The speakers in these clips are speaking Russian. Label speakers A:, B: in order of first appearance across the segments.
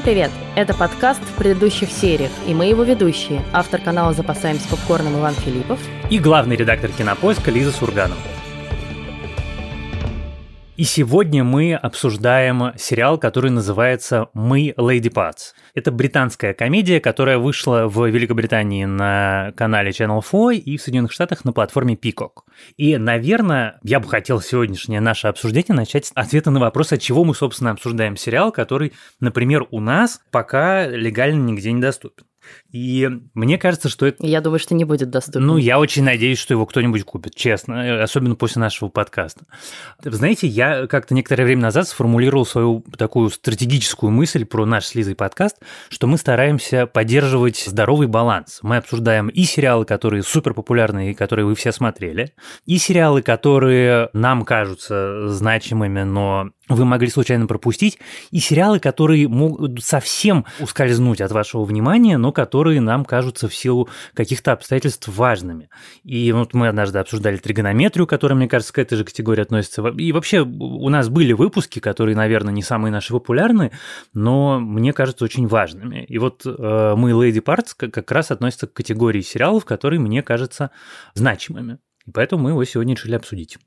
A: Всем привет! Это подкаст в предыдущих сериях, и мы его ведущие, автор канала «Запасаемся попкорном» Иван Филиппов
B: и главный редактор кинопоиска Лиза Сурганова. И сегодня мы обсуждаем сериал, который называется «Мы, Леди Патс». Это британская комедия, которая вышла в Великобритании на канале Channel 4 и в Соединенных Штатах на платформе Peacock. И, наверное, я бы хотел сегодняшнее наше обсуждение начать с ответа на вопрос, от чего мы, собственно, обсуждаем сериал, который, например, у нас пока легально нигде не доступен. И мне кажется, что это...
A: Я думаю, что не будет доступен.
B: Ну, я очень надеюсь, что его кто-нибудь купит, честно, особенно после нашего подкаста. Знаете, я как-то некоторое время назад сформулировал свою такую стратегическую мысль про наш с Лизой подкаст, что мы стараемся поддерживать здоровый баланс. Мы обсуждаем и сериалы, которые супер популярны и которые вы все смотрели, и сериалы, которые нам кажутся значимыми, но вы могли случайно пропустить, и сериалы, которые могут совсем ускользнуть от вашего внимания, но которые нам кажутся в силу каких-то обстоятельств важными. И вот мы однажды обсуждали тригонометрию, которая, мне кажется, к этой же категории относится. И вообще у нас были выпуски, которые, наверное, не самые наши популярные, но мне кажется очень важными. И вот э, мы Lady Parts как раз относятся к категории сериалов, которые мне кажутся значимыми. И поэтому мы его сегодня решили обсудить.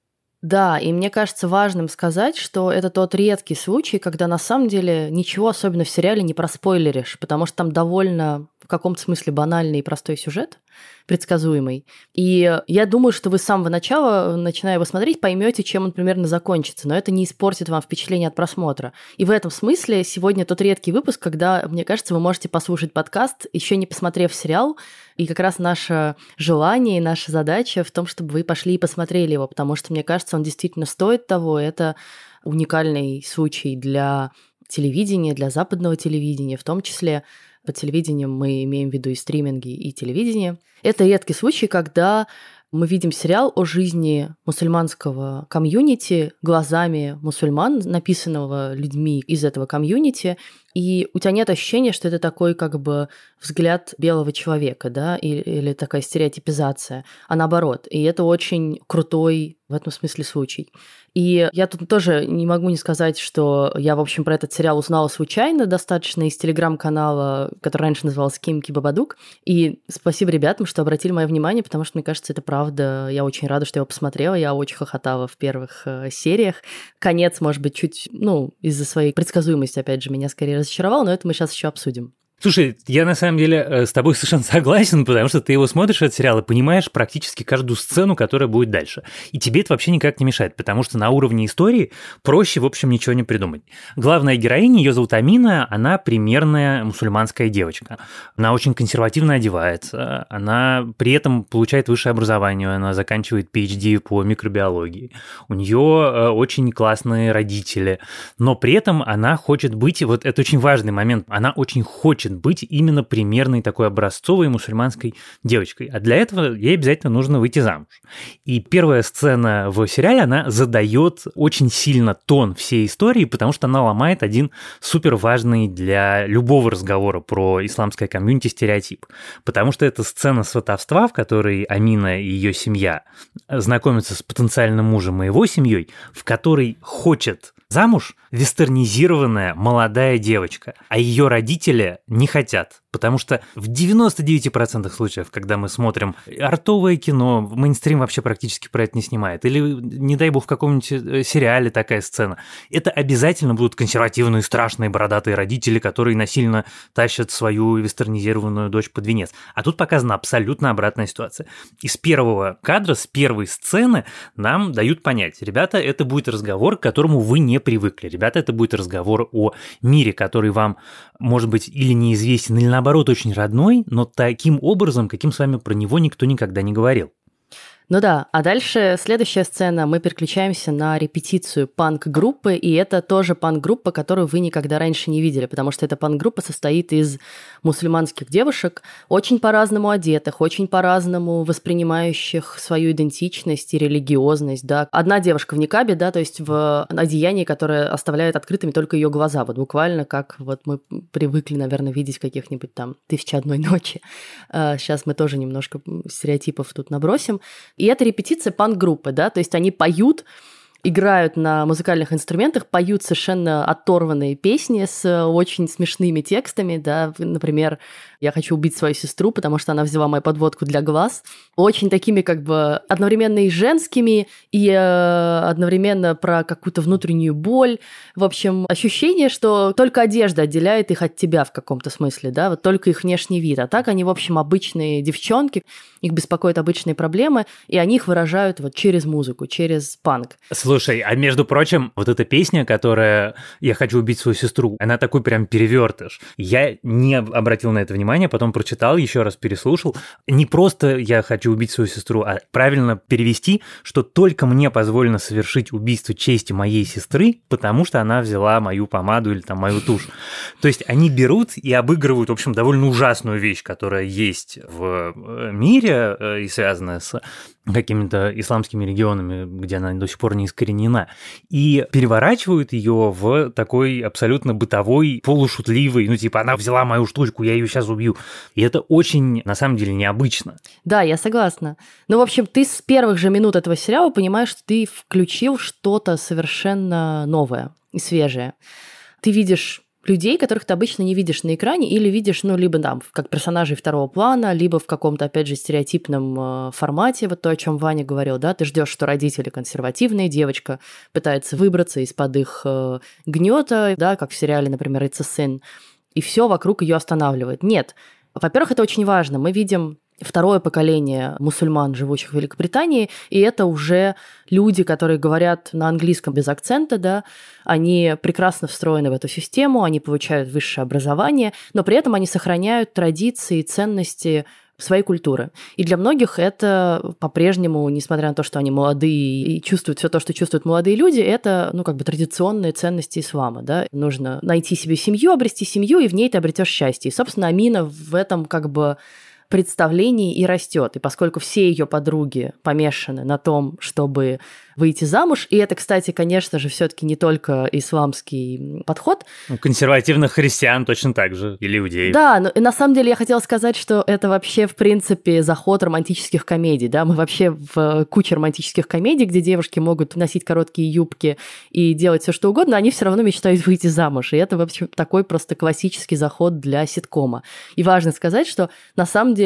A: Да, и мне кажется важным сказать, что это тот редкий случай, когда на самом деле ничего особенно в сериале не проспойлеришь, потому что там довольно в каком-то смысле банальный и простой сюжет, предсказуемый. И я думаю, что вы с самого начала, начиная его смотреть, поймете, чем он примерно закончится, но это не испортит вам впечатление от просмотра. И в этом смысле сегодня тот редкий выпуск, когда, мне кажется, вы можете послушать подкаст, еще не посмотрев сериал, и как раз наше желание и наша задача в том, чтобы вы пошли и посмотрели его, потому что, мне кажется, он действительно стоит того. Это уникальный случай для телевидения, для западного телевидения, в том числе под телевидением мы имеем в виду и стриминги, и телевидение. Это редкий случай, когда мы видим сериал о жизни мусульманского комьюнити глазами мусульман, написанного людьми из этого комьюнити, и у тебя нет ощущения, что это такой как бы взгляд белого человека, да, или, или такая стереотипизация, а наоборот. И это очень крутой в этом смысле случай. И я тут тоже не могу не сказать, что я, в общем, про этот сериал узнала случайно достаточно из телеграм-канала, который раньше назывался Кимки Бабадук. И спасибо ребятам, что обратили мое внимание, потому что, мне кажется, это правда. Я очень рада, что я его посмотрела. Я очень хохотала в первых э, сериях. Конец, может быть, чуть, ну, из-за своей предсказуемости, опять же, меня скорее разочаровал, но это мы сейчас еще обсудим.
B: Слушай, я на самом деле э, с тобой совершенно согласен, потому что ты его смотришь, этот сериал, и понимаешь практически каждую сцену, которая будет дальше. И тебе это вообще никак не мешает, потому что на уровне истории проще, в общем, ничего не придумать. Главная героиня, ее зовут Амина, она примерная мусульманская девочка. Она очень консервативно одевается, она при этом получает высшее образование, она заканчивает PhD по микробиологии. У нее э, очень классные родители, но при этом она хочет быть, вот это очень важный момент, она очень хочет хочет быть именно примерной такой образцовой мусульманской девочкой. А для этого ей обязательно нужно выйти замуж. И первая сцена в сериале, она задает очень сильно тон всей истории, потому что она ломает один супер важный для любого разговора про исламское комьюнити стереотип. Потому что это сцена сватовства, в которой Амина и ее семья знакомятся с потенциальным мужем и его семьей, в которой хочет замуж вестернизированная молодая девочка, а ее родители не хотят. Потому что в 99% случаев, когда мы смотрим артовое кино, мейнстрим вообще практически про это не снимает, или, не дай бог, в каком-нибудь э, сериале такая сцена, это обязательно будут консервативные, страшные, бородатые родители, которые насильно тащат свою вестернизированную дочь под венец. А тут показана абсолютно обратная ситуация. Из первого кадра, с первой сцены нам дают понять, ребята, это будет разговор, к которому вы не привыкли. Ребята, это будет разговор о мире, который вам, может быть, или неизвестен, или наоборот, наоборот, очень родной, но таким образом, каким с вами про него никто никогда не говорил.
A: Ну да, а дальше следующая сцена, мы переключаемся на репетицию панк-группы, и это тоже панк-группа, которую вы никогда раньше не видели, потому что эта панк-группа состоит из мусульманских девушек, очень по-разному одетых, очень по-разному воспринимающих свою идентичность и религиозность, да. Одна девушка в никабе, да, то есть в одеянии, которое оставляет открытыми только ее глаза, вот буквально как вот мы привыкли, наверное, видеть каких-нибудь там «Тысяча одной ночи». Сейчас а, мы тоже немножко стереотипов тут набросим. И это репетиция панк-группы, да, то есть они поют играют на музыкальных инструментах, поют совершенно оторванные песни с очень смешными текстами, да, например, я хочу убить свою сестру, потому что она взяла мою подводку для глаз. Очень такими как бы одновременно и женскими, и э, одновременно про какую-то внутреннюю боль. В общем, ощущение, что только одежда отделяет их от тебя в каком-то смысле, да, вот только их внешний вид. А так они, в общем, обычные девчонки, их беспокоят обычные проблемы, и они их выражают вот через музыку, через панк.
B: Слушай, а между прочим, вот эта песня, которая «Я хочу убить свою сестру», она такой прям перевертыш. Я не обратил на это внимания, потом прочитал, еще раз переслушал. Не просто «я хочу убить свою сестру», а правильно перевести, что только мне позволено совершить убийство чести моей сестры, потому что она взяла мою помаду или там мою тушь. То есть они берут и обыгрывают, в общем, довольно ужасную вещь, которая есть в э, мире э, и связанная с какими-то исламскими регионами, где она до сих пор не искоренена, и переворачивают ее в такой абсолютно бытовой, полушутливый, ну типа она взяла мою штучку, я ее сейчас убью. И это очень, на самом деле, необычно.
A: Да, я согласна. Ну, в общем, ты с первых же минут этого сериала понимаешь, что ты включил что-то совершенно новое и свежее. Ты видишь людей, которых ты обычно не видишь на экране или видишь, ну, либо там, как персонажей второго плана, либо в каком-то, опять же, стереотипном э, формате, вот то, о чем Ваня говорил, да, ты ждешь, что родители консервативные, девочка пытается выбраться из-под их э, гнета, да, как в сериале, например, «It's a Sin», и все вокруг ее останавливает. Нет. Во-первых, это очень важно. Мы видим второе поколение мусульман, живущих в Великобритании, и это уже люди, которые говорят на английском без акцента, да, они прекрасно встроены в эту систему, они получают высшее образование, но при этом они сохраняют традиции и ценности своей культуры. И для многих это по-прежнему, несмотря на то, что они молодые и чувствуют все то, что чувствуют молодые люди, это, ну, как бы традиционные ценности ислама, да. Нужно найти себе семью, обрести семью, и в ней ты обретешь счастье. И, собственно, Амина в этом как бы представлении и растет. И поскольку все ее подруги помешаны на том, чтобы выйти замуж. И это, кстати, конечно же, все-таки не только исламский подход.
B: У консервативных христиан точно так же, или иудеев.
A: Да, но на самом деле я хотела сказать, что это вообще, в принципе, заход романтических комедий, да, мы вообще в куче романтических комедий, где девушки могут носить короткие юбки и делать все что угодно, они все равно мечтают выйти замуж. И это, в общем, такой просто классический заход для ситкома. И важно сказать, что на самом деле,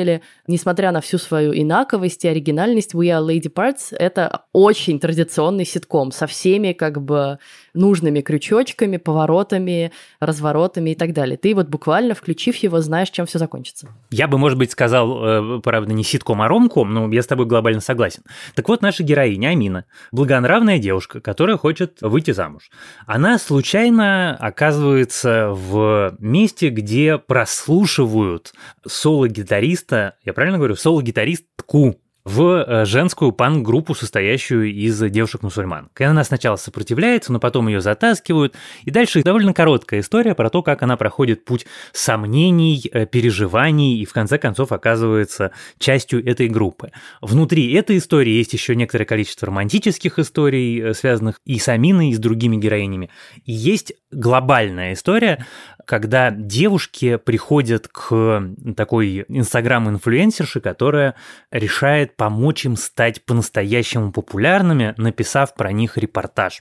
A: несмотря на всю свою инаковость и оригинальность, We Are Lady Parts — это очень традиционный ситком со всеми как бы нужными крючочками, поворотами, разворотами и так далее. Ты вот буквально, включив его, знаешь, чем все закончится.
B: Я бы, может быть, сказал, э, правда, не ситком, а ромком, но я с тобой глобально согласен. Так вот, наша героиня Амина, благонравная девушка, которая хочет выйти замуж. Она случайно оказывается в месте, где прослушивают соло-гитариста, я правильно говорю, соло-гитаристку в э, женскую панк-группу, состоящую из девушек-мусульман. Она сначала сопротивляется, но потом ее затаскивают. И дальше довольно короткая история про то, как она проходит путь сомнений, э, переживаний и в конце концов оказывается частью этой группы. Внутри этой истории есть еще некоторое количество романтических историй, э, связанных и с Аминой, и с другими героинями. И есть глобальная история, когда девушки приходят к такой инстаграм-инфлюенсерше, которая решает помочь им стать по-настоящему популярными, написав про них репортаж.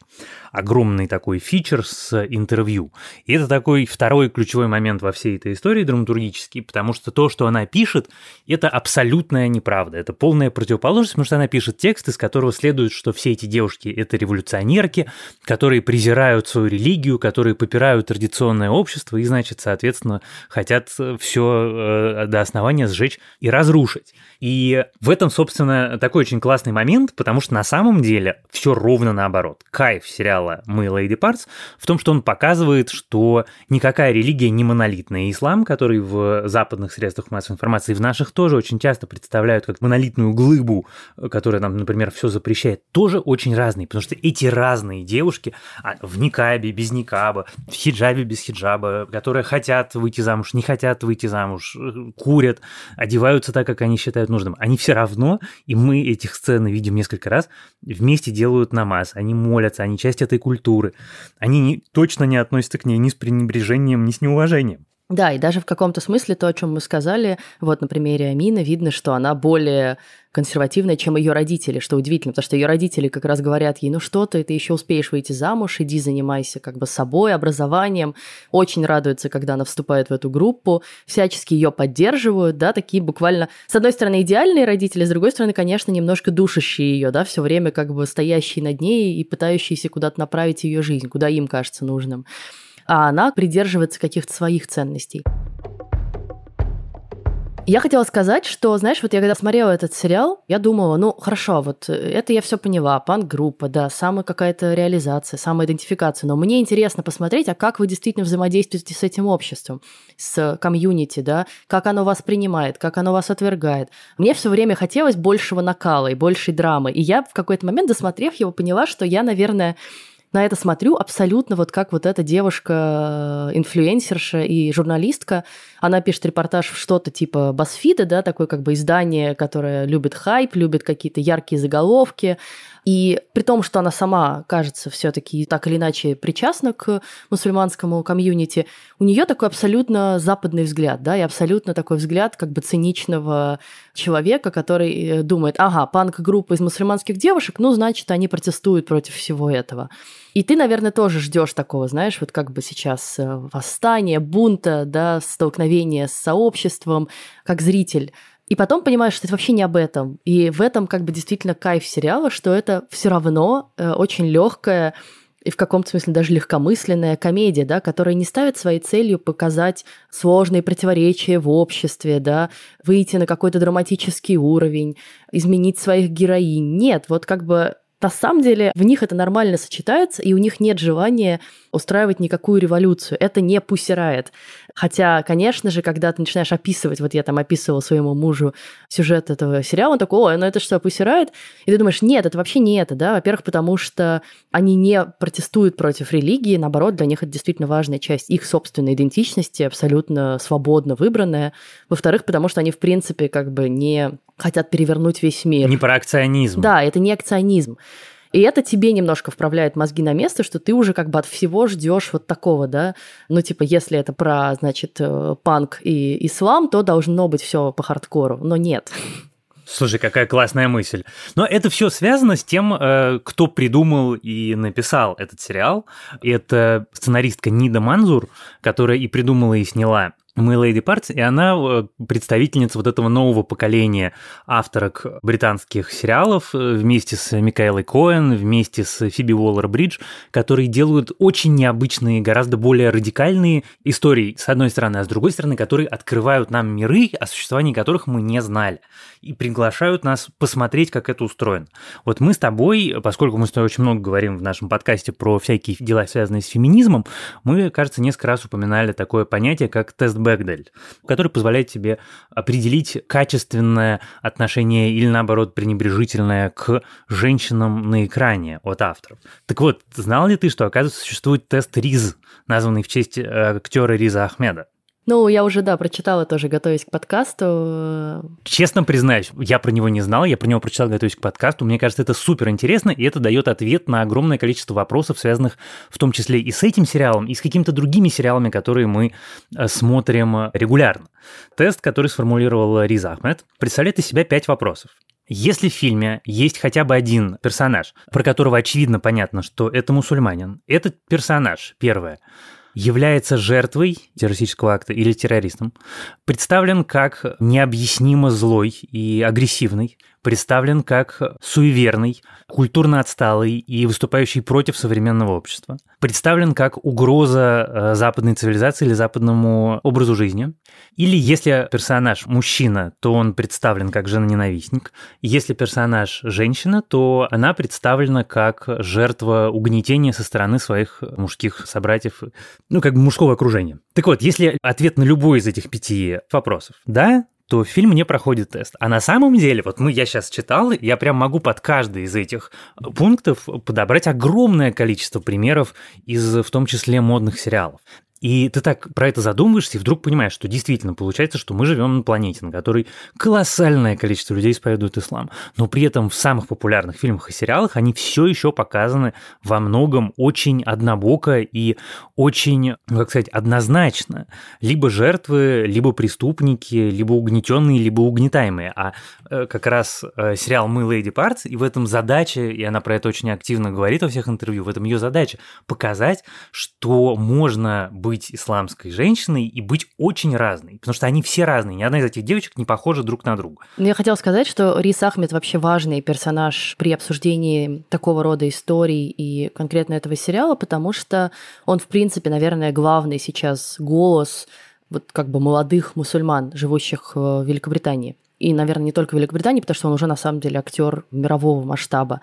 B: Огромный такой фичер с интервью. И это такой второй ключевой момент во всей этой истории драматургический, потому что то, что она пишет, это абсолютная неправда. Это полная противоположность, потому что она пишет текст, из которого следует, что все эти девушки – это революционерки, которые презирают свою религию, которые попирают традиционное общество и, значит, соответственно, хотят все э, до основания сжечь и разрушить. И в этом, собственно, такой очень классный момент, потому что на самом деле все ровно наоборот. Кайф сериала «Мы, Лейди Парс» в том, что он показывает, что никакая религия не монолитная. Ислам, который в западных средствах массовой информации, в наших тоже очень часто представляют как монолитную глыбу, которая нам, например, все запрещает, тоже очень разные, потому что эти разные девушки а, в никабе, без никаба, в хиджабе, без хиджаба, которые хотят выйти замуж, не хотят выйти замуж, курят, одеваются так, как они считают нужным, они все равно, и мы этих сцен видим несколько раз, вместе делают намаз, они молятся, они часть этой культуры, они не, точно не относятся к ней ни с пренебрежением, ни с неуважением.
A: Да, и даже в каком-то смысле то, о чем мы сказали, вот на примере Амины, видно, что она более консервативная, чем ее родители, что удивительно, потому что ее родители как раз говорят ей, ну что ты, ты еще успеешь выйти замуж, иди занимайся как бы собой, образованием. Очень радуется, когда она вступает в эту группу, всячески ее поддерживают, да, такие буквально, с одной стороны, идеальные родители, с другой стороны, конечно, немножко душащие ее, да, все время как бы стоящие над ней и пытающиеся куда-то направить ее жизнь, куда им кажется нужным а она придерживается каких-то своих ценностей. Я хотела сказать, что, знаешь, вот я когда смотрела этот сериал, я думала, ну, хорошо, вот это я все поняла, панк-группа, да, самая какая-то реализация, самоидентификация, но мне интересно посмотреть, а как вы действительно взаимодействуете с этим обществом, с комьюнити, да, как оно вас принимает, как оно вас отвергает. Мне все время хотелось большего накала и большей драмы, и я в какой-то момент, досмотрев его, поняла, что я, наверное, на это смотрю абсолютно вот как вот эта девушка, э, инфлюенсерша и журналистка, она пишет репортаж в что-то типа Басфида, да, такое как бы издание, которое любит хайп, любит какие-то яркие заголовки, и при том, что она сама, кажется, все-таки так или иначе причастна к мусульманскому комьюнити, у нее такой абсолютно западный взгляд, да, и абсолютно такой взгляд как бы циничного человека, который э, думает, ага, панк-группа из мусульманских девушек, ну, значит, они протестуют против всего этого. И ты, наверное, тоже ждешь такого, знаешь, вот как бы сейчас э, восстание, бунта, да, столкновение с сообществом, как зритель. И потом понимаешь, что это вообще не об этом. И в этом как бы действительно кайф сериала, что это все равно э, очень легкая и в каком-то смысле даже легкомысленная комедия, да, которая не ставит своей целью показать сложные противоречия в обществе, да, выйти на какой-то драматический уровень, изменить своих героинь. Нет, вот как бы на самом деле в них это нормально сочетается, и у них нет желания устраивать никакую революцию. Это не пусирает. Хотя, конечно же, когда ты начинаешь описывать, вот я там описывала своему мужу сюжет этого сериала, он такой, ой, ну это что, пусирает? И ты думаешь, нет, это вообще не это, да? Во-первых, потому что они не протестуют против религии, наоборот, для них это действительно важная часть их собственной идентичности, абсолютно свободно выбранная. Во-вторых, потому что они, в принципе, как бы не хотят перевернуть весь мир.
B: Не про акционизм.
A: Да, это не акционизм. И это тебе немножко вправляет мозги на место, что ты уже как бы от всего ждешь вот такого, да. Ну, типа, если это про, значит, э, панк и ислам, то должно быть все по хардкору. Но нет.
B: Слушай, какая классная мысль. Но это все связано с тем, э, кто придумал и написал этот сериал. Это сценаристка Нида Манзур, которая и придумала, и сняла мы Леди Партс, и она э, представительница вот этого нового поколения авторок британских сериалов э, вместе с Микаэлой Коэн, вместе с Фиби Уоллер-Бридж, которые делают очень необычные, гораздо более радикальные истории, с одной стороны, а с другой стороны, которые открывают нам миры, о существовании которых мы не знали, и приглашают нас посмотреть, как это устроено. Вот мы с тобой, поскольку мы с тобой очень много говорим в нашем подкасте про всякие дела, связанные с феминизмом, мы, кажется, несколько раз упоминали такое понятие, как тест Бэгдель, который позволяет тебе определить качественное отношение или, наоборот, пренебрежительное к женщинам на экране от авторов. Так вот, знал ли ты, что, оказывается, существует тест РИЗ, названный в честь э, актера Риза Ахмеда?
A: Ну, я уже, да, прочитала тоже, готовясь к подкасту.
B: Честно признаюсь, я про него не знал, я про него прочитал, готовясь к подкасту. Мне кажется, это супер интересно, и это дает ответ на огромное количество вопросов, связанных в том числе и с этим сериалом, и с какими-то другими сериалами, которые мы э, смотрим регулярно. Тест, который сформулировал Риз Ахмед, представляет из себя пять вопросов. Если в фильме есть хотя бы один персонаж, про которого очевидно понятно, что это мусульманин, этот персонаж, первое, является жертвой террористического акта или террористом, представлен как необъяснимо злой и агрессивный, представлен как суеверный, культурно отсталый и выступающий против современного общества. Представлен как угроза э, западной цивилизации или западному образу жизни. Или если персонаж мужчина, то он представлен как жена-ненавистник. Если персонаж женщина, то она представлена как жертва угнетения со стороны своих мужских собратьев, ну, как бы мужского окружения. Так вот, если ответ на любой из этих пяти вопросов «да», то фильм не проходит тест. А на самом деле, вот мы, я сейчас читал, я прям могу под каждый из этих пунктов подобрать огромное количество примеров из, в том числе, модных сериалов. И ты так про это задумываешься и вдруг понимаешь, что действительно получается, что мы живем на планете, на которой колоссальное количество людей исповедуют ислам. Но при этом в самых популярных фильмах и сериалах они все еще показаны во многом очень однобоко и очень, ну, как сказать, однозначно. Либо жертвы, либо преступники, либо угнетенные, либо угнетаемые. А э, как раз э, сериал «Мы, Леди Партс», и в этом задача, и она про это очень активно говорит во всех интервью, в этом ее задача показать, что можно быть исламской женщиной и быть очень разной, потому что они все разные, ни одна из этих девочек не похожа друг на друга.
A: Ну, я хотела сказать, что Рис Ахмед вообще важный персонаж при обсуждении такого рода историй и конкретно этого сериала, потому что он, в принципе, наверное, главный сейчас голос вот как бы молодых мусульман, живущих в Великобритании. И, наверное, не только в Великобритании, потому что он уже на самом деле актер мирового масштаба.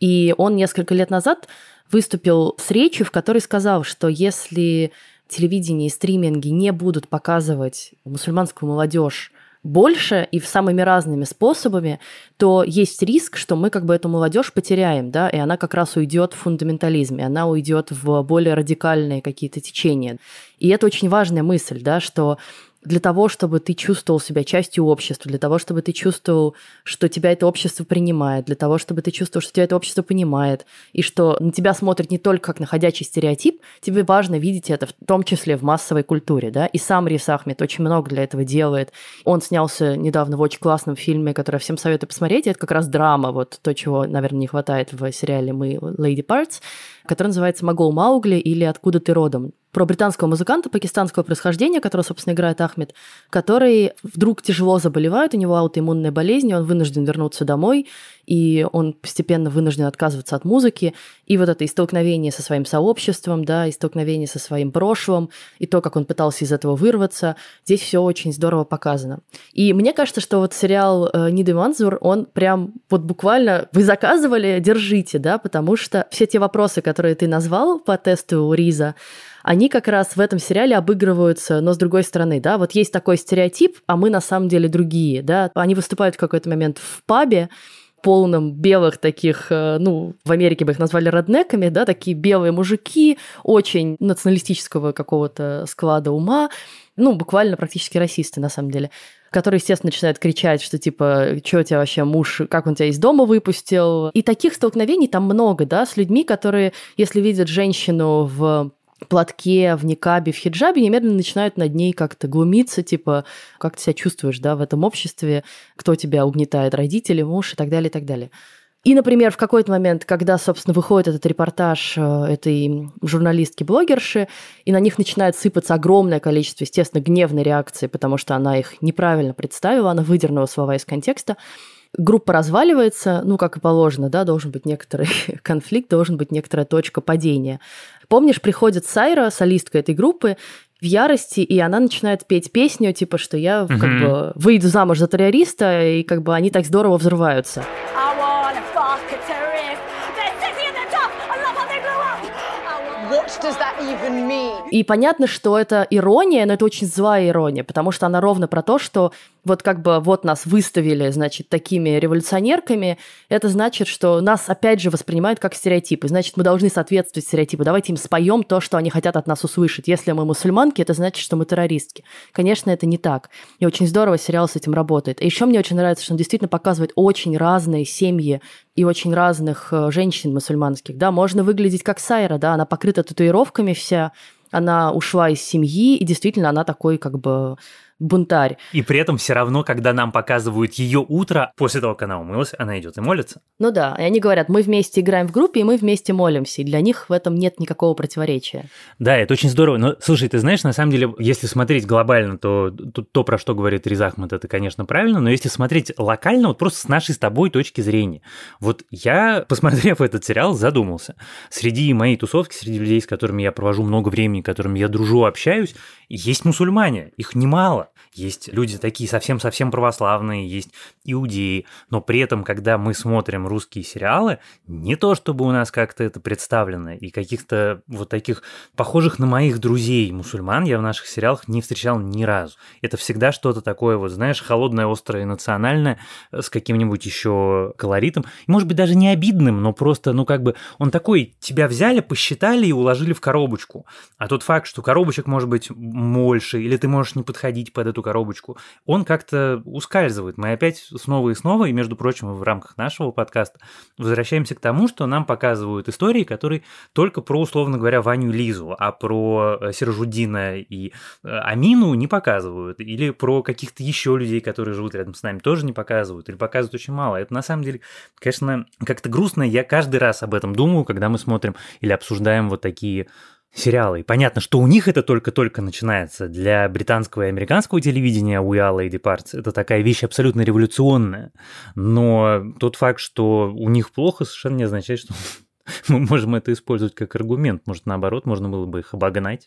A: И он несколько лет назад выступил с речью, в которой сказал, что если телевидение и стриминги не будут показывать мусульманскую молодежь больше и самыми разными способами, то есть риск, что мы как бы эту молодежь потеряем, да, и она как раз уйдет в фундаментализм, и она уйдет в более радикальные какие-то течения. И это очень важная мысль, да, что для того, чтобы ты чувствовал себя частью общества, для того, чтобы ты чувствовал, что тебя это общество принимает, для того, чтобы ты чувствовал, что тебя это общество понимает, и что на тебя смотрят не только как на ходячий стереотип, тебе важно видеть это в том числе в массовой культуре, да, и сам Рис Ахмед очень много для этого делает. Он снялся недавно в очень классном фильме, который я всем советую посмотреть, это как раз драма, вот то, чего, наверное, не хватает в сериале «Мы, Lady Parts», который называется «Могол Маугли» или «Откуда ты родом?». Про британского музыканта пакистанского происхождения, которого, собственно, играет Ахмед, который вдруг тяжело заболевает, у него аутоиммунная болезнь, он вынужден вернуться домой, и он постепенно вынужден отказываться от музыки, и вот это и столкновение со своим сообществом, да, и столкновение со своим прошлым, и то, как он пытался из этого вырваться, здесь все очень здорово показано. И мне кажется, что вот сериал э, Ниды Манзур, он прям вот буквально вы заказывали, держите, да, потому что все те вопросы, которые ты назвал по тесту Риза, они как раз в этом сериале обыгрываются, но с другой стороны, да, вот есть такой стереотип, а мы на самом деле другие, да, они выступают в какой-то момент в пабе, полном белых таких, э, ну, в Америке бы их назвали роднеками, да, такие белые мужики, очень националистического какого-то склада ума, ну, буквально практически расисты, на самом деле которые, естественно, начинают кричать, что типа, что у тебя вообще муж, как он тебя из дома выпустил. И таких столкновений там много, да, с людьми, которые, если видят женщину в платке, в никабе, в хиджабе, немедленно начинают над ней как-то глумиться, типа, как ты себя чувствуешь, да, в этом обществе, кто тебя угнетает, родители, муж и так далее, и так далее. И, например, в какой-то момент, когда, собственно, выходит этот репортаж э, этой журналистки-блогерши, и на них начинает сыпаться огромное количество, естественно, гневной реакции, потому что она их неправильно представила, она выдернула слова из контекста, группа разваливается, ну, как и положено, да, должен быть некоторый конфликт, должен быть некоторая точка падения. Помнишь, приходит Сайра, солистка этой группы, в ярости, и она начинает петь песню, типа, что я как бы выйду замуж за террориста, и как бы они так здорово взрываются. И понятно, что это ирония, но это очень злая ирония, потому что она ровно про то, что вот как бы вот нас выставили, значит, такими революционерками, это значит, что нас опять же воспринимают как стереотипы. Значит, мы должны соответствовать стереотипу. Давайте им споем то, что они хотят от нас услышать. Если мы мусульманки, это значит, что мы террористки. Конечно, это не так. И очень здорово сериал с этим работает. И еще мне очень нравится, что он действительно показывает очень разные семьи и очень разных э, женщин мусульманских. Да, можно выглядеть как Сайра, да, она покрыта татуировками вся, она ушла из семьи, и действительно она такой как бы бунтарь.
B: И при этом все равно, когда нам показывают ее утро, после того, как она умылась, она идет и молится.
A: Ну да, и они говорят, мы вместе играем в группе, и мы вместе молимся. И для них в этом нет никакого противоречия.
B: Да, это очень здорово. Но слушай, ты знаешь, на самом деле, если смотреть глобально, то то, то про что говорит Риза Ахмед, это, конечно, правильно. Но если смотреть локально, вот просто с нашей с тобой точки зрения. Вот я, посмотрев этот сериал, задумался. Среди моей тусовки, среди людей, с которыми я провожу много времени, с которыми я дружу, общаюсь, есть мусульмане. Их немало. Есть люди такие совсем-совсем православные, есть иудеи, но при этом, когда мы смотрим русские сериалы, не то чтобы у нас как-то это представлено, и каких-то вот таких похожих на моих друзей мусульман я в наших сериалах не встречал ни разу. Это всегда что-то такое, вот знаешь, холодное, острое, национальное, с каким-нибудь еще колоритом, и, может быть, даже не обидным, но просто, ну, как бы, он такой, тебя взяли, посчитали и уложили в коробочку. А тот факт, что коробочек может быть больше, или ты можешь не подходить под эту коробочку, он как-то ускальзывает. Мы опять снова и снова, и, между прочим, в рамках нашего подкаста возвращаемся к тому, что нам показывают истории, которые только про, условно говоря, Ваню Лизу, а про э, Сержудина и э, Амину не показывают. Или про каких-то еще людей, которые живут рядом с нами, тоже не показывают. Или показывают очень мало. Это на самом деле, конечно, как-то грустно. Я каждый раз об этом думаю, когда мы смотрим или обсуждаем вот такие сериалы. И понятно, что у них это только-только начинается. Для британского и американского телевидения We Are Lady Parts это такая вещь абсолютно революционная. Но тот факт, что у них плохо, совершенно не означает, что мы можем это использовать как аргумент. Может, наоборот, можно было бы их обогнать.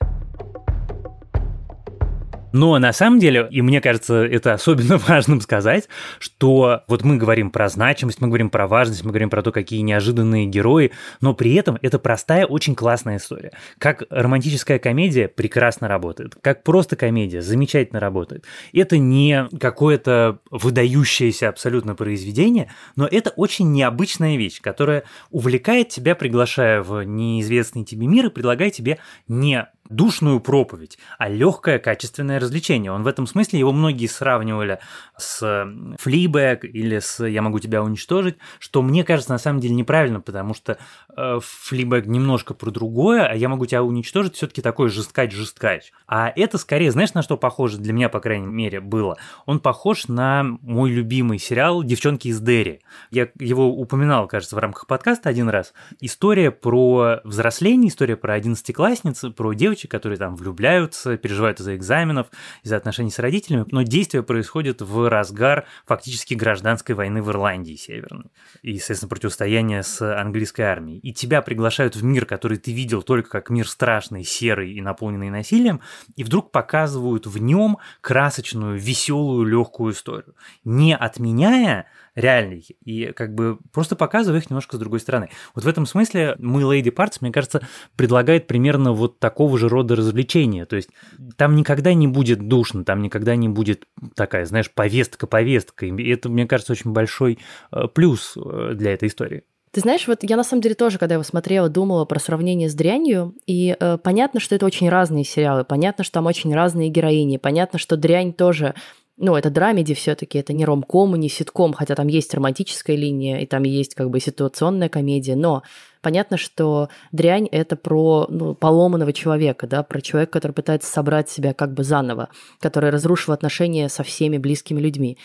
B: Но на самом деле, и мне кажется, это особенно важным сказать, что вот мы говорим про значимость, мы говорим про важность, мы говорим про то, какие неожиданные герои, но при этом это простая, очень классная история. Как романтическая комедия прекрасно работает, как просто комедия замечательно работает. Это не какое-то выдающееся абсолютно произведение, но это очень необычная вещь, которая увлекает тебя, приглашая в неизвестный тебе мир и предлагая тебе не душную проповедь, а легкое качественное развлечение. Он в этом смысле, его многие сравнивали с Флибэк или с «Я могу тебя уничтожить», что мне кажется на самом деле неправильно, потому что э, Флибэк немножко про другое, а «Я могу тебя уничтожить» все таки такой жесткач-жесткач. А это скорее, знаешь, на что похоже для меня, по крайней мере, было? Он похож на мой любимый сериал «Девчонки из Дерри». Я его упоминал, кажется, в рамках подкаста один раз. История про взросление, история про одиннадцатиклассниц, про девочек, девочек, которые там влюбляются, переживают из-за экзаменов, из-за отношений с родителями, но действие происходит в разгар фактически гражданской войны в Ирландии северной и, естественно, противостояние с английской армией. И тебя приглашают в мир, который ты видел только как мир страшный, серый и наполненный насилием, и вдруг показывают в нем красочную, веселую, легкую историю, не отменяя реальный, и как бы просто показываю их немножко с другой стороны. Вот в этом смысле мы Lady Parts, мне кажется, предлагает примерно вот такого же рода развлечения, то есть там никогда не будет душно, там никогда не будет такая, знаешь, повестка-повестка, и это, мне кажется, очень большой э, плюс э, для этой истории.
A: Ты знаешь, вот я на самом деле тоже, когда его смотрела, думала про сравнение с «Дрянью», и э, понятно, что это очень разные сериалы, понятно, что там очень разные героини, понятно, что «Дрянь» тоже ну, это драмеди все таки это не ромком, не ситком, хотя там есть романтическая линия, и там есть как бы ситуационная комедия, но понятно, что дрянь — это про ну, поломанного человека, да, про человека, который пытается собрать себя как бы заново, который разрушил отношения со всеми близкими людьми.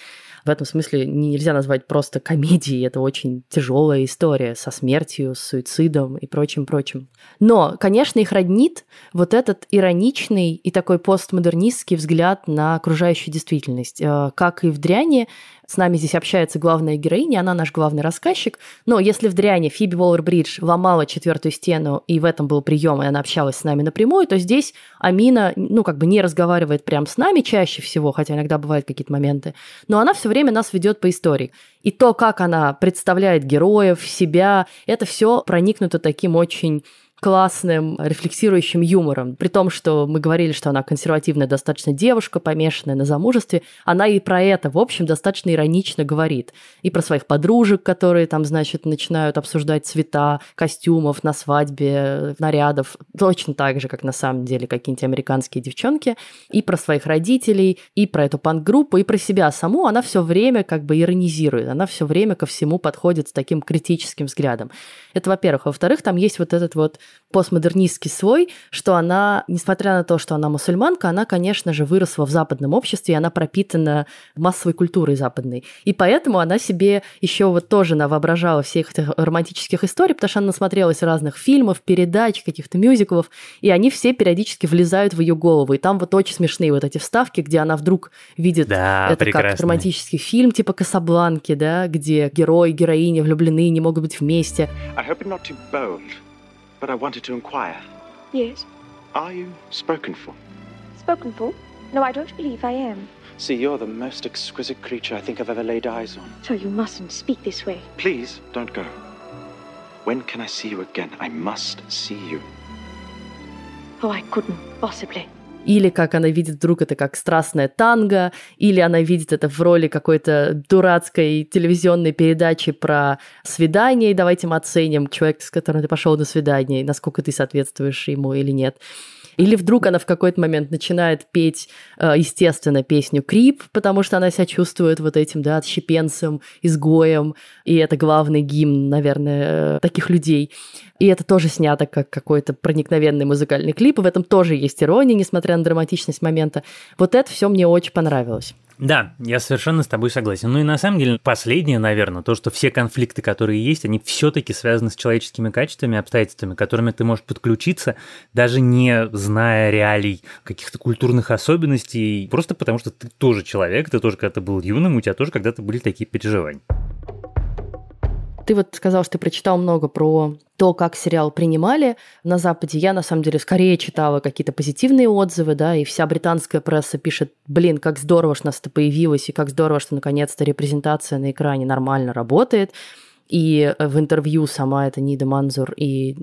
A: В этом смысле нельзя назвать просто комедией, это очень тяжелая история со смертью, с суицидом и прочим-прочим. Но, конечно, их роднит вот этот ироничный и такой постмодернистский взгляд на окружающую действительность. Э, как и в «Дряне», с нами здесь общается главная героиня, она наш главный рассказчик. Но если в Дряне Фиби Уоллер-Бридж ломала четвертую стену, и в этом был прием, и она общалась с нами напрямую, то здесь Амина, ну, как бы не разговаривает прям с нами чаще всего, хотя иногда бывают какие-то моменты, но она все время нас ведет по истории. И то, как она представляет героев, себя, это все проникнуто таким очень классным, рефлексирующим юмором. При том, что мы говорили, что она консервативная достаточно девушка, помешанная на замужестве, она и про это, в общем, достаточно иронично говорит. И про своих подружек, которые там, значит, начинают обсуждать цвета костюмов на свадьбе, нарядов, точно так же, как на самом деле какие-нибудь американские девчонки, и про своих родителей, и про эту панк-группу, и про себя саму. Она все время как бы иронизирует, она все время ко всему подходит с таким критическим взглядом. Это, во-первых. Во-вторых, там есть вот этот вот постмодернистский свой, что она, несмотря на то, что она мусульманка, она, конечно же, выросла в западном обществе, и она пропитана массовой культурой западной. И поэтому она себе еще вот тоже навоображала всех этих романтических историй, потому что она насмотрелась разных фильмов, передач, каких-то мюзиклов, и они все периодически влезают в ее голову. И там вот очень смешные вот эти вставки, где она вдруг видит
B: да,
A: это
B: прекрасный.
A: как романтический фильм типа «Касабланки», да, где герой, героиня влюблены, не могут быть вместе. I hope not too bold. But I wanted to inquire. Yes. Are you spoken for? Spoken for?
C: No, I don't believe I am.
D: See, you're the most exquisite creature I think I've ever laid eyes on.
C: So you mustn't speak this way.
D: Please, don't go. When can I see you again? I must see you.
C: Oh, I couldn't possibly.
A: Или как она видит вдруг это как страстная танго, или она видит это в роли какой-то дурацкой телевизионной передачи про свидание, и давайте мы оценим человека, с которым ты пошел на свидание, насколько ты соответствуешь ему или нет. Или вдруг она в какой-то момент начинает петь, э, естественно, песню «Крип», потому что она себя чувствует вот этим, да, отщепенцем, изгоем, и это главный гимн, наверное, э, таких людей. И это тоже снято как какой-то проникновенный музыкальный клип, и в этом тоже есть ирония, несмотря на драматичность момента. Вот это все мне очень понравилось.
B: Да, я совершенно с тобой согласен. Ну и на самом деле последнее, наверное, то, что все конфликты, которые есть, они все-таки связаны с человеческими качествами, обстоятельствами, которыми ты можешь подключиться, даже не зная реалий, каких-то культурных особенностей, просто потому что ты тоже человек, ты тоже когда-то был юным, у тебя тоже когда-то были такие переживания.
A: Ты вот сказал, что ты прочитал много про то, как сериал принимали на Западе. Я, на самом деле, скорее читала какие-то позитивные отзывы, да, и вся британская пресса пишет, блин, как здорово, что нас это появилось, и как здорово, что наконец-то репрезентация на экране нормально работает. И в интервью сама эта Нида Манзур и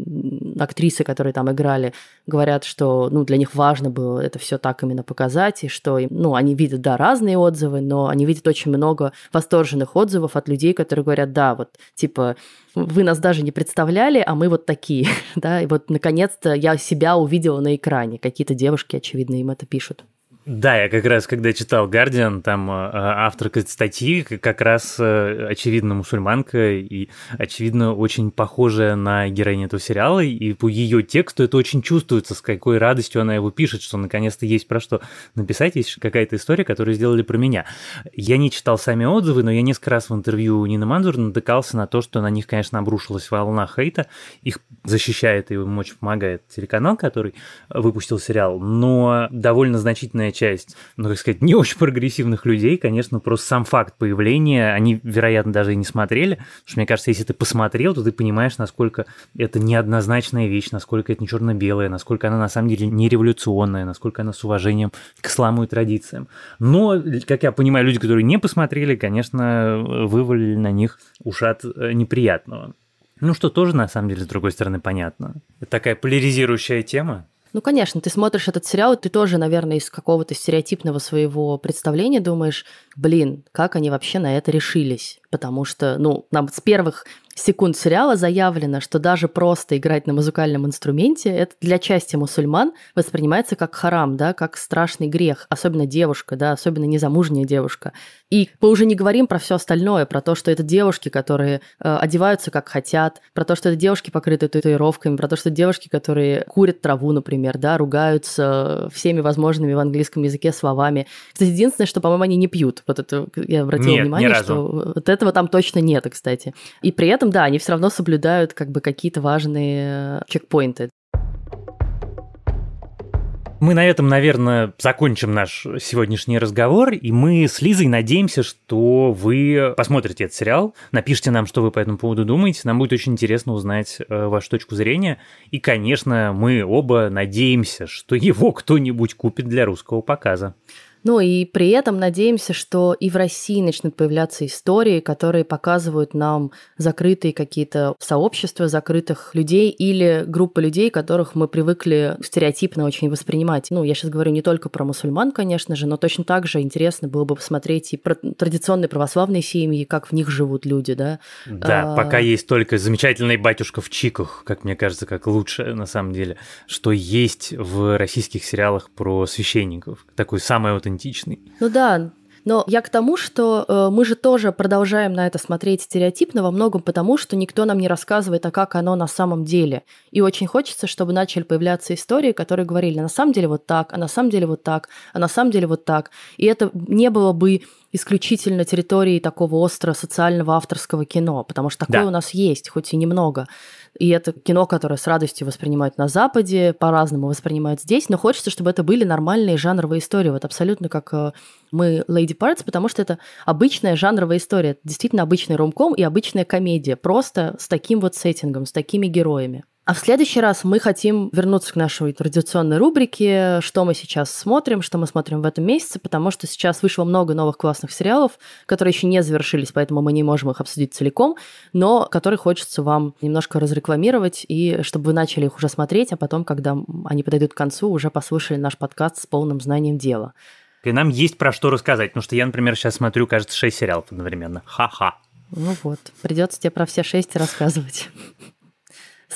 A: актрисы, которые там играли, говорят, что ну, для них важно было это все так именно показать, и что ну, они видят, да, разные отзывы, но они видят очень много восторженных отзывов от людей, которые говорят, да, вот, типа, вы нас даже не представляли, а мы вот такие, да, и вот, наконец-то, я себя увидела на экране. Какие-то девушки, очевидно, им это пишут.
B: Да, я как раз, когда читал «Гардиан», там э, автор статьи как раз, э, очевидно, мусульманка и, очевидно, очень похожая на героиню этого сериала, и по ее тексту это очень чувствуется, с какой радостью она его пишет, что наконец-то есть про что написать, есть какая-то история, которую сделали про меня. Я не читал сами отзывы, но я несколько раз в интервью Нины Манзур натыкался на то, что на них, конечно, обрушилась волна хейта, их защищает и им очень помогает телеканал, который выпустил сериал, но довольно значительная часть, ну, как сказать, не очень прогрессивных людей, конечно, просто сам факт появления, они, вероятно, даже и не смотрели, потому что, мне кажется, если ты посмотрел, то ты понимаешь, насколько это неоднозначная вещь, насколько это не черно-белое, насколько она на самом деле не революционная, насколько она с уважением к исламу и традициям. Но, как я понимаю, люди, которые не посмотрели, конечно, вывалили на них ушат э, неприятного. Ну, что тоже, на самом деле, с другой стороны, понятно. Это такая поляризирующая тема.
A: Ну, конечно, ты смотришь этот сериал, ты тоже, наверное, из какого-то стереотипного своего представления думаешь, блин, как они вообще на это решились? Потому что, ну, нам с первых секунд сериала заявлено, что даже просто играть на музыкальном инструменте, это для части мусульман воспринимается как харам, да, как страшный грех, особенно девушка, да, особенно незамужняя девушка. И мы уже не говорим про все остальное, про то, что это девушки, которые э, одеваются как хотят, про то, что это девушки, покрытые татуировками, про то, что девушки, которые курят траву, например, да, ругаются всеми возможными в английском языке словами. Кстати, единственное, что, по-моему, они не пьют. Вот это я обратила
B: нет,
A: внимание, что вот этого там точно нет, кстати. И при этом да, они все равно соблюдают как бы какие-то важные чекпоинты.
B: Мы на этом, наверное, закончим наш сегодняшний разговор, и мы с Лизой надеемся, что вы посмотрите этот сериал, напишите нам, что вы по этому поводу думаете, нам будет очень интересно узнать э, вашу точку зрения, и, конечно, мы оба надеемся, что его кто-нибудь купит для русского показа.
A: Ну и при этом надеемся, что и в России начнут появляться истории, которые показывают нам закрытые какие-то сообщества закрытых людей или группы людей, которых мы привыкли стереотипно очень воспринимать. Ну, я сейчас говорю не только про мусульман, конечно же, но точно так же интересно было бы посмотреть и про традиционные православные семьи, как в них живут люди, да.
B: Да, а... пока есть только замечательный батюшка в чиках, как мне кажется, как лучше на самом деле, что есть в российских сериалах про священников. Такой самый вот аутентичный.
A: Ну да, но я к тому, что э, мы же тоже продолжаем на это смотреть стереотипно во многом потому, что никто нам не рассказывает, а как оно на самом деле. И очень хочется, чтобы начали появляться истории, которые говорили, на самом деле вот так, а на самом деле вот так, а на самом деле вот так. И это не было бы исключительно территорией такого остро социального авторского кино, потому что такое да. у нас есть, хоть и немного. И это кино, которое с радостью воспринимают на Западе, по-разному воспринимают здесь, но хочется, чтобы это были нормальные жанровые истории, вот абсолютно как э, мы Lady Parts, потому что это обычная жанровая история, действительно обычный ромком и обычная комедия, просто с таким вот сеттингом, с такими героями. А в следующий раз мы хотим вернуться к нашей традиционной рубрике, что мы сейчас смотрим, что мы смотрим в этом месяце, потому что сейчас вышло много новых классных сериалов, которые еще не завершились, поэтому мы не можем их обсудить целиком, но которые хочется вам немножко разрекламировать, и чтобы вы начали их уже смотреть, а потом, когда они подойдут к концу, уже послушали наш подкаст с полным знанием дела.
B: И нам есть про что рассказать, потому что я, например, сейчас смотрю, кажется, шесть сериалов одновременно. Ха-ха.
A: Ну вот, придется тебе про все шесть рассказывать.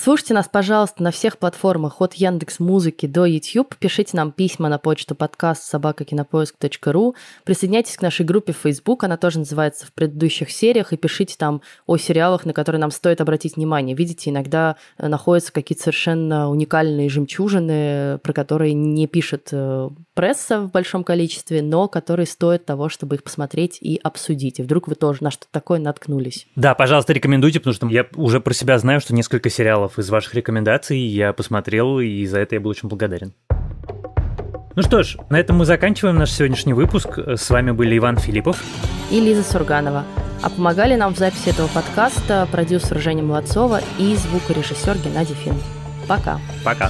A: Слушайте нас, пожалуйста, на всех платформах от Яндекс Музыки до YouTube. Пишите нам письма на почту подкаст собакакинопоиск.ру. Присоединяйтесь к нашей группе в Facebook, она тоже называется в предыдущих сериях, и пишите там о сериалах, на которые нам стоит обратить внимание. Видите, иногда э, находятся какие-то совершенно уникальные жемчужины, про которые не пишет пресса в большом количестве, но которые стоят того, чтобы их посмотреть и обсудить. И вдруг вы тоже на что-то такое наткнулись.
B: Да, пожалуйста, рекомендуйте, потому что я уже про себя знаю, что несколько сериалов сериалов из ваших рекомендаций я посмотрел, и за это я был очень благодарен. Ну что ж, на этом мы заканчиваем наш сегодняшний выпуск. С вами были Иван Филиппов
A: и Лиза Сурганова. А помогали нам в записи этого подкаста продюсер Женя Молодцова и звукорежиссер Геннадий Фин. Пока.
B: Пока.